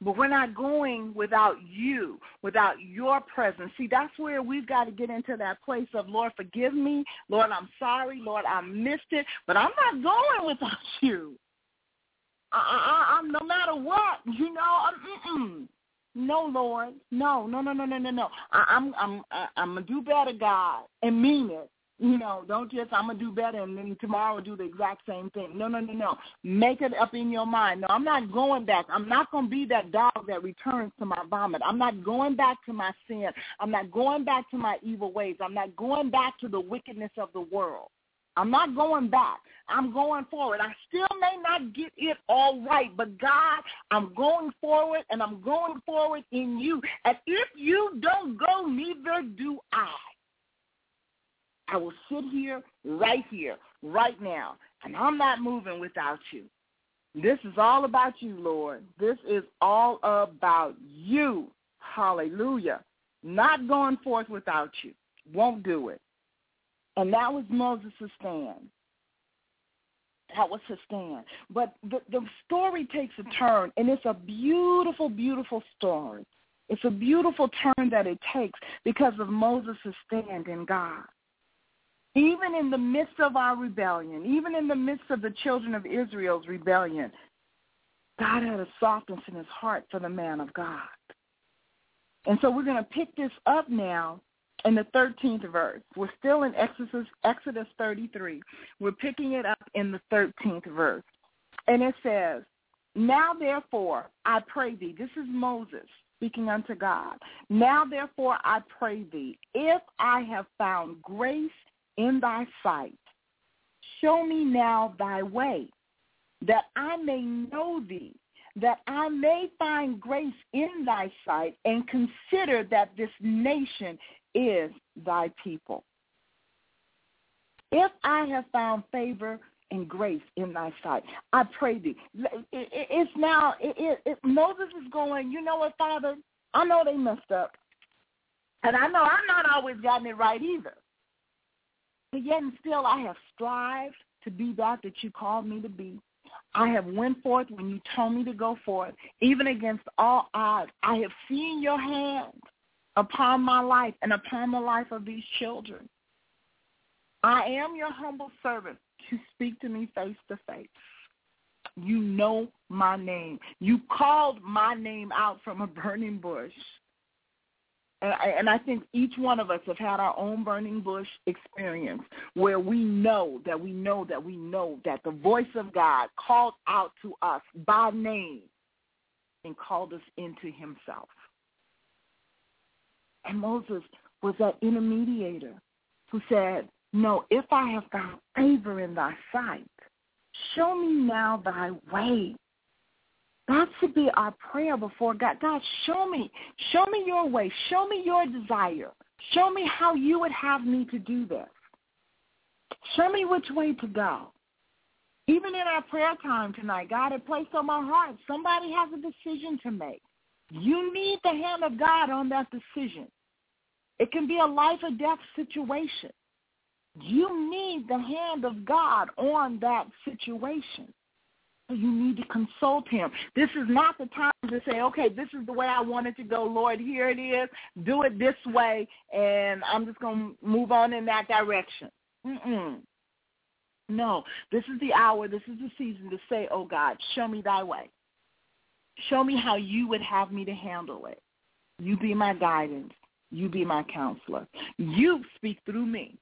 But we're not going without you, without your presence. See, that's where we've got to get into that place of, Lord, forgive me. Lord, I'm sorry. Lord, I missed it. But I'm not going without you. I, I, I'm no matter what, you know. I'm, mm-mm. No, Lord, no, no, no, no, no, no. I, I'm, I'm, I'm gonna do better, God, and mean it. You know, don't just I'm gonna do better and then tomorrow do the exact same thing. No, no, no, no. Make it up in your mind. No, I'm not going back. I'm not gonna be that dog that returns to my vomit. I'm not going back to my sin. I'm not going back to my evil ways. I'm not going back to the wickedness of the world. I'm not going back. I'm going forward. I still may not get it all right, but God, I'm going forward and I'm going forward in you. And if you don't go, neither do I. I will sit here, right here, right now, and I'm not moving without you. This is all about you, Lord. This is all about you. Hallelujah. Not going forth without you. Won't do it. And that was Moses' stand. That was his stand. But the, the story takes a turn, and it's a beautiful, beautiful story. It's a beautiful turn that it takes because of Moses' stand in God. Even in the midst of our rebellion, even in the midst of the children of Israel's rebellion, God had a softness in his heart for the man of God. And so we're going to pick this up now in the 13th verse. We're still in Exodus, Exodus 33. We're picking it up in the 13th verse. And it says, Now therefore I pray thee, this is Moses speaking unto God. Now therefore I pray thee, if I have found grace in thy sight. Show me now thy way, that I may know thee, that I may find grace in thy sight, and consider that this nation is thy people. If I have found favor and grace in thy sight, I pray thee. It's now, it, it, Moses is going, you know what, Father? I know they messed up. And I know I'm not always gotten it right either. But yet and still I have strived to be that that you called me to be. I have went forth when you told me to go forth, even against all odds. I have seen your hand upon my life and upon the life of these children. I am your humble servant to speak to me face to face. You know my name. You called my name out from a burning bush. And I think each one of us have had our own burning bush experience where we know that we know that we know that the voice of God called out to us by name and called us into himself. And Moses was that intermediator who said, no, if I have found favor in thy sight, show me now thy way that should be our prayer before God. God, show me. Show me your way. Show me your desire. Show me how you would have me to do this. Show me which way to go. Even in our prayer time tonight, God had placed on my heart, somebody has a decision to make. You need the hand of God on that decision. It can be a life or death situation. You need the hand of God on that situation. You need to consult him. This is not the time to say, okay, this is the way I want it to go. Lord, here it is. Do it this way, and I'm just going to move on in that direction. Mm-mm. No, this is the hour, this is the season to say, oh God, show me thy way. Show me how you would have me to handle it. You be my guidance. You be my counselor. You speak through me.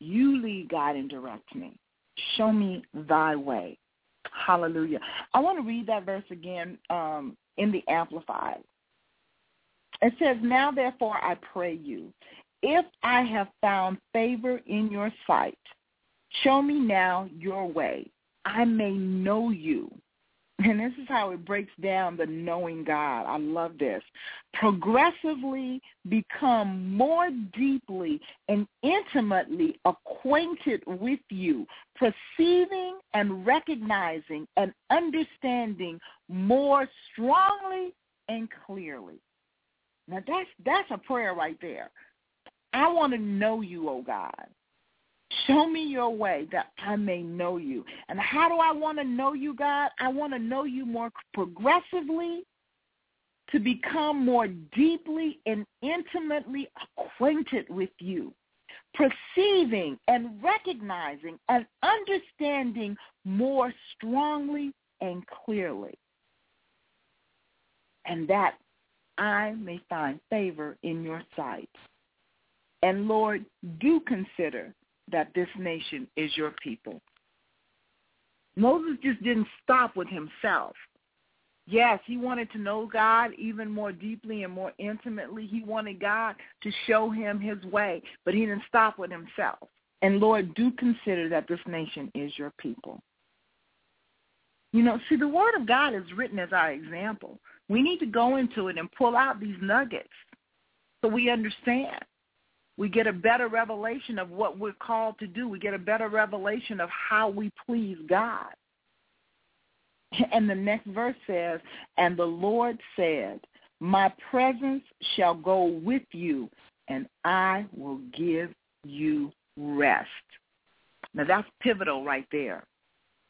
You lead, guide, and direct me. Show me thy way. Hallelujah. I want to read that verse again um, in the Amplified. It says, Now therefore I pray you, if I have found favor in your sight, show me now your way. I may know you and this is how it breaks down the knowing God. I love this. Progressively become more deeply and intimately acquainted with you, perceiving and recognizing and understanding more strongly and clearly. Now that's that's a prayer right there. I want to know you, oh God. Show me your way that I may know you. And how do I want to know you, God? I want to know you more progressively to become more deeply and intimately acquainted with you, perceiving and recognizing and understanding more strongly and clearly. And that I may find favor in your sight. And Lord, do consider that this nation is your people. Moses just didn't stop with himself. Yes, he wanted to know God even more deeply and more intimately. He wanted God to show him his way, but he didn't stop with himself. And Lord, do consider that this nation is your people. You know, see, the Word of God is written as our example. We need to go into it and pull out these nuggets so we understand. We get a better revelation of what we're called to do. We get a better revelation of how we please God. And the next verse says, And the Lord said, My presence shall go with you, and I will give you rest. Now that's pivotal right there.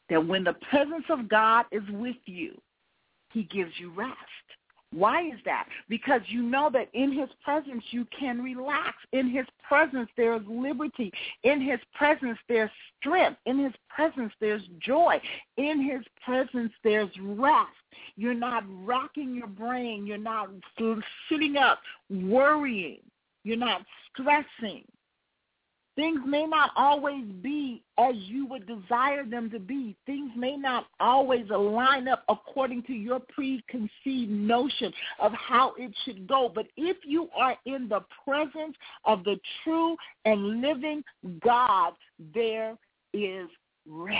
That when the presence of God is with you, he gives you rest. Why is that? Because you know that in his presence you can relax. In his presence there's liberty. In his presence there's strength. In his presence there's joy. In his presence there's rest. You're not racking your brain. You're not sitting up worrying. You're not stressing. Things may not always be as you would desire them to be. Things may not always line up according to your preconceived notion of how it should go. But if you are in the presence of the true and living God, there is rest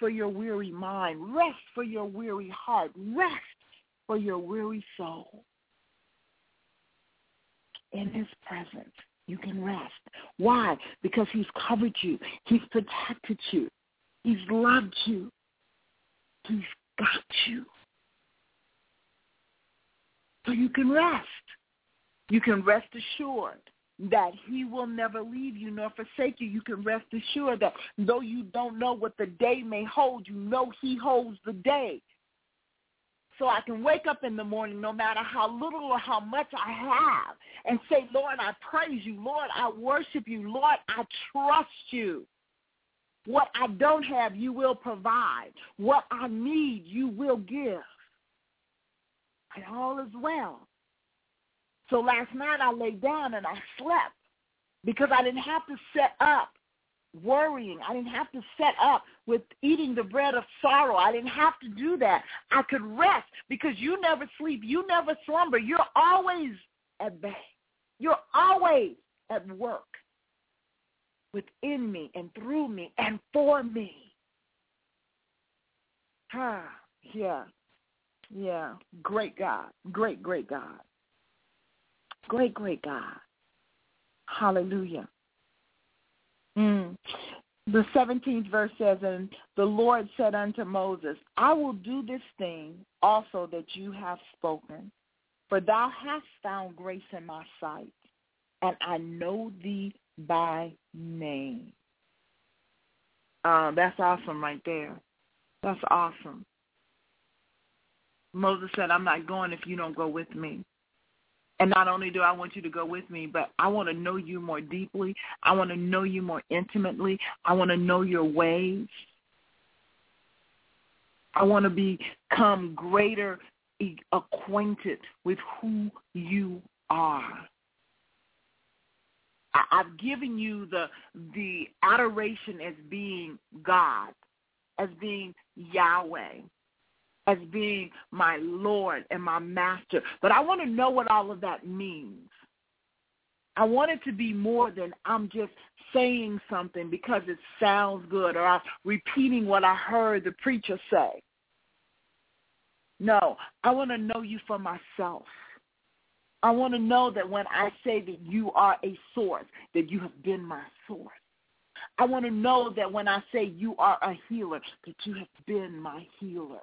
for your weary mind, rest for your weary heart, rest for your weary soul. In his presence you can rest. Why? Because he's covered you. He's protected you. He's loved you. He's got you. So you can rest. You can rest assured that he will never leave you nor forsake you. You can rest assured that though you don't know what the day may hold, you know he holds the day so I can wake up in the morning no matter how little or how much I have and say, Lord, I praise you. Lord, I worship you. Lord, I trust you. What I don't have, you will provide. What I need, you will give. And all is well. So last night I lay down and I slept because I didn't have to set up worrying. I didn't have to set up with eating the bread of sorrow. I didn't have to do that. I could rest because you never sleep. You never slumber. You're always at bay. You're always at work within me and through me and for me. Ah, yeah. Yeah. Great God. Great, great God. Great, great God. Hallelujah. Mm. The 17th verse says, And the Lord said unto Moses, I will do this thing also that you have spoken, for thou hast found grace in my sight, and I know thee by name. Uh, that's awesome right there. That's awesome. Moses said, I'm not going if you don't go with me. And not only do I want you to go with me, but I want to know you more deeply. I want to know you more intimately. I want to know your ways. I want to become greater acquainted with who you are. I've given you the the adoration as being God, as being Yahweh. As being my Lord and my master. But I want to know what all of that means. I want it to be more than I'm just saying something because it sounds good or I'm repeating what I heard the preacher say. No, I want to know you for myself. I want to know that when I say that you are a source, that you have been my source. I want to know that when I say you are a healer, that you have been my healer.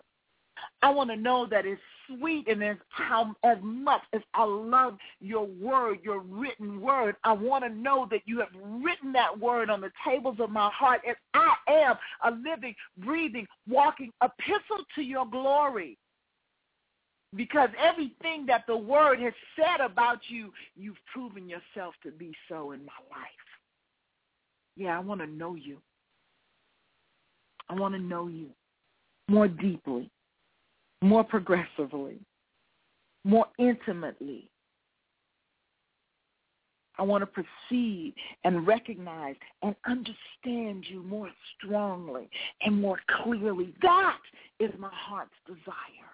I want to know that it's sweet and as how as much as I love your word, your written word, I want to know that you have written that word on the tables of my heart and I am a living, breathing, walking epistle to your glory. Because everything that the word has said about you, you've proven yourself to be so in my life. Yeah, I want to know you. I want to know you more deeply more progressively, more intimately. I want to perceive and recognize and understand you more strongly and more clearly. That is my heart's desire.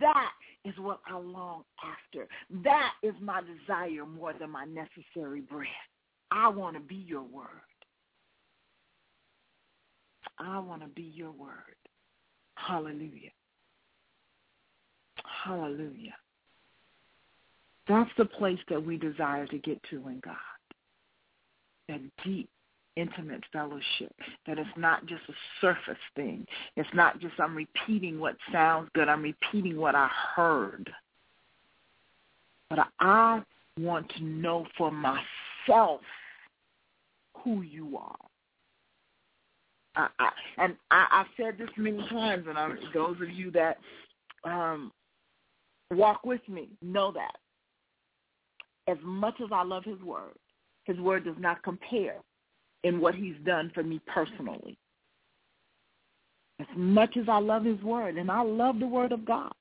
That is what I long after. That is my desire more than my necessary bread. I want to be your word. I want to be your word. Hallelujah. Hallelujah. That's the place that we desire to get to in God. That deep, intimate fellowship. That it's not just a surface thing. It's not just I'm repeating what sounds good. I'm repeating what I heard. But I want to know for myself who you are. And I, I've said this many times, and I'm, those of you that um, walk with me know that. As much as I love His Word, His Word does not compare in what He's done for me personally. As much as I love His Word, and I love the Word of God,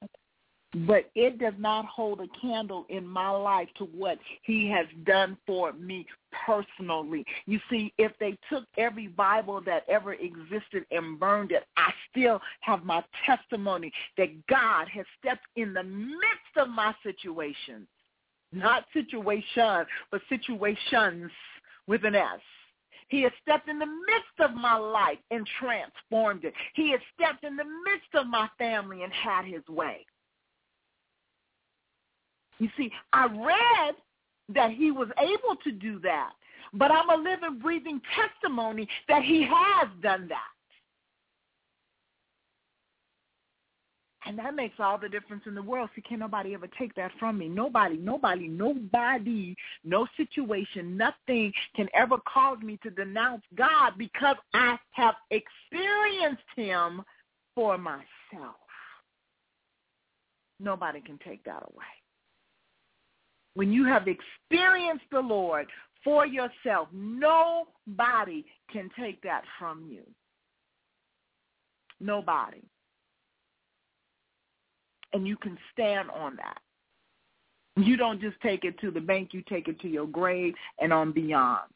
but it does not hold a candle in my life to what he has done for me personally. You see, if they took every Bible that ever existed and burned it, I still have my testimony that God has stepped in the midst of my situation. Not situation, but situations with an S. He has stepped in the midst of my life and transformed it. He has stepped in the midst of my family and had his way. You see, I read that he was able to do that, but I'm a living, breathing testimony that he has done that. And that makes all the difference in the world. See, can nobody ever take that from me? Nobody, nobody, nobody, no situation, nothing can ever cause me to denounce God because I have experienced him for myself. Nobody can take that away when you have experienced the Lord for yourself, nobody can take that from you. Nobody. And you can stand on that. You don't just take it to the bank, you take it to your grave and on beyond.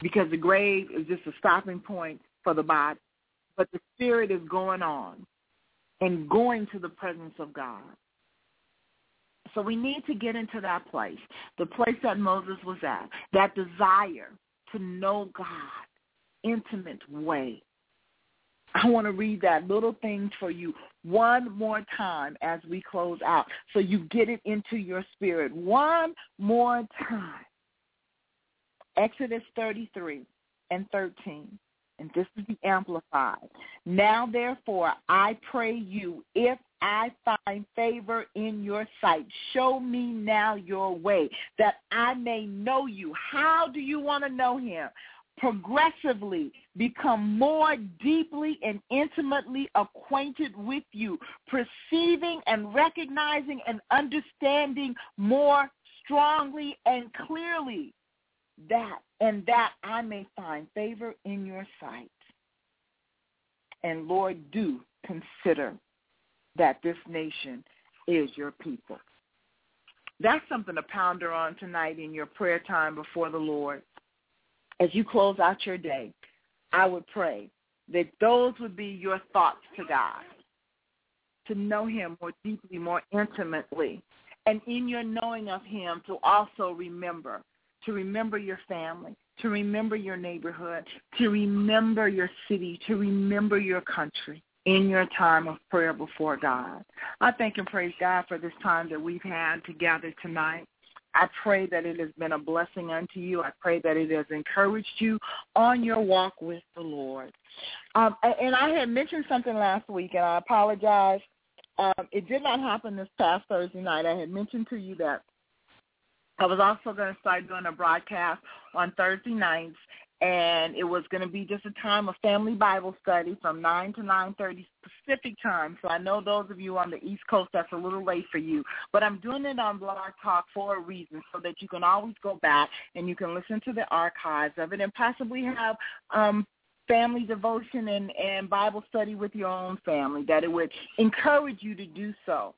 Because the grave is just a stopping point for the body. But the spirit is going on and going to the presence of God. So we need to get into that place, the place that Moses was at, that desire to know God, intimate way. I want to read that little thing for you one more time as we close out so you get it into your spirit. One more time. Exodus 33 and 13. And this is the Amplified. Now, therefore, I pray you, if I find favor in your sight. Show me now your way that I may know you. How do you want to know him? Progressively become more deeply and intimately acquainted with you, perceiving and recognizing and understanding more strongly and clearly that and that I may find favor in your sight. And Lord, do consider that this nation is your people. That's something to ponder on tonight in your prayer time before the Lord. As you close out your day, I would pray that those would be your thoughts to God, to know him more deeply, more intimately. And in your knowing of him, to also remember, to remember your family, to remember your neighborhood, to remember your city, to remember your country in your time of prayer before God. I thank and praise God for this time that we've had together tonight. I pray that it has been a blessing unto you. I pray that it has encouraged you on your walk with the Lord. Um, and I had mentioned something last week, and I apologize. Um, it did not happen this past Thursday night. I had mentioned to you that I was also going to start doing a broadcast on Thursday nights, and it was going to be just a time of family Bible study from 9 to 9.30 Pacific time. So I know those of you on the East Coast, that's a little late for you. But I'm doing it on Blog Talk for a reason so that you can always go back and you can listen to the archives of it and possibly have um, family devotion and, and Bible study with your own family, that it would encourage you to do so.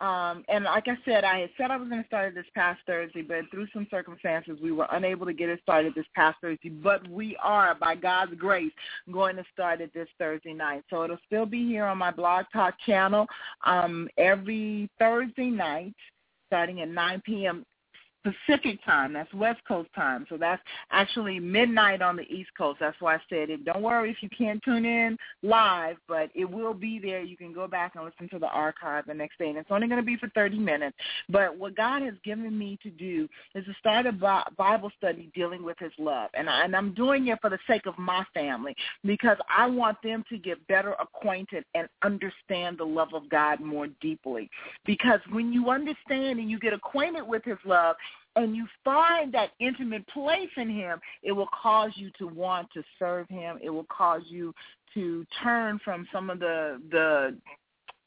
Um, and like I said, I had said I was going to start it this past Thursday, but through some circumstances, we were unable to get it started this past Thursday. But we are, by God's grace, going to start it this Thursday night. So it'll still be here on my Blog Talk channel um, every Thursday night, starting at 9 p.m. Pacific time. That's West Coast time. So that's actually midnight on the East Coast. That's why I said it. Don't worry if you can't tune in live, but it will be there. You can go back and listen to the archive the next day. And it's only going to be for 30 minutes. But what God has given me to do is to start a Bible study dealing with his love. And, I, and I'm doing it for the sake of my family because I want them to get better acquainted and understand the love of God more deeply. Because when you understand and you get acquainted with his love, and you find that intimate place in him, it will cause you to want to serve him. It will cause you to turn from some of the the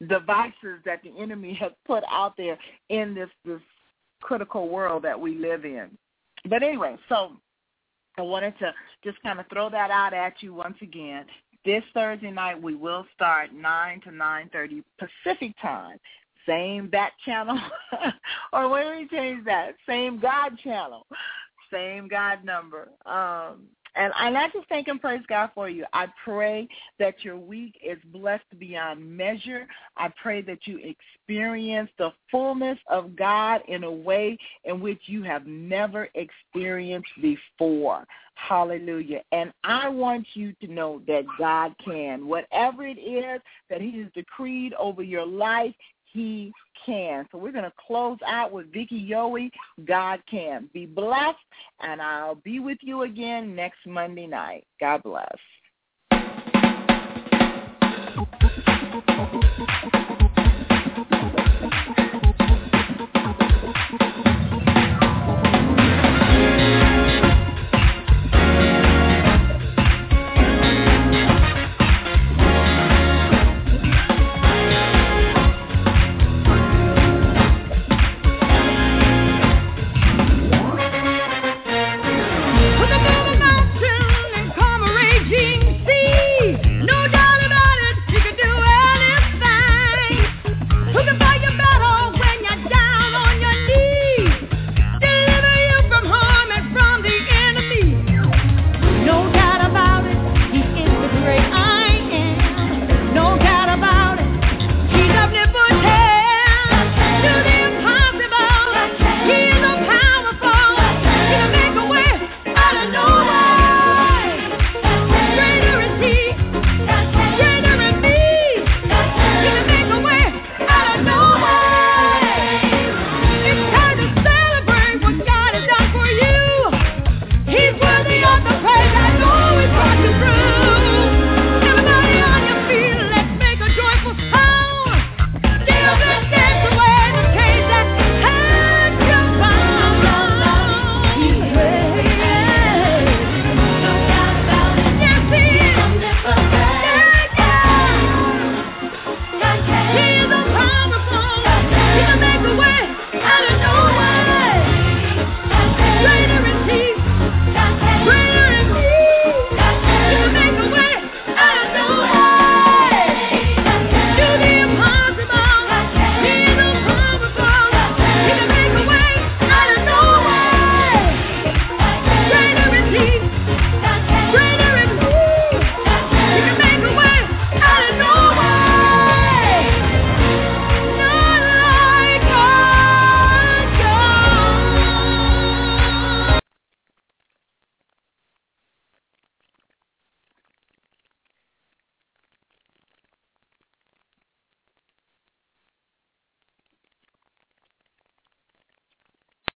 devices that the enemy has put out there in this this critical world that we live in. But anyway, so I wanted to just kind of throw that out at you once again. This Thursday night we will start 9 to 9.30 Pacific time same back channel, or when we change that, same God channel, same God number. Um, and I just thank and praise God for you. I pray that your week is blessed beyond measure. I pray that you experience the fullness of God in a way in which you have never experienced before. Hallelujah. And I want you to know that God can. Whatever it is that he has decreed over your life, he can. So we're going to close out with Vicki Yohe, God Can. Be blessed, and I'll be with you again next Monday night. God bless.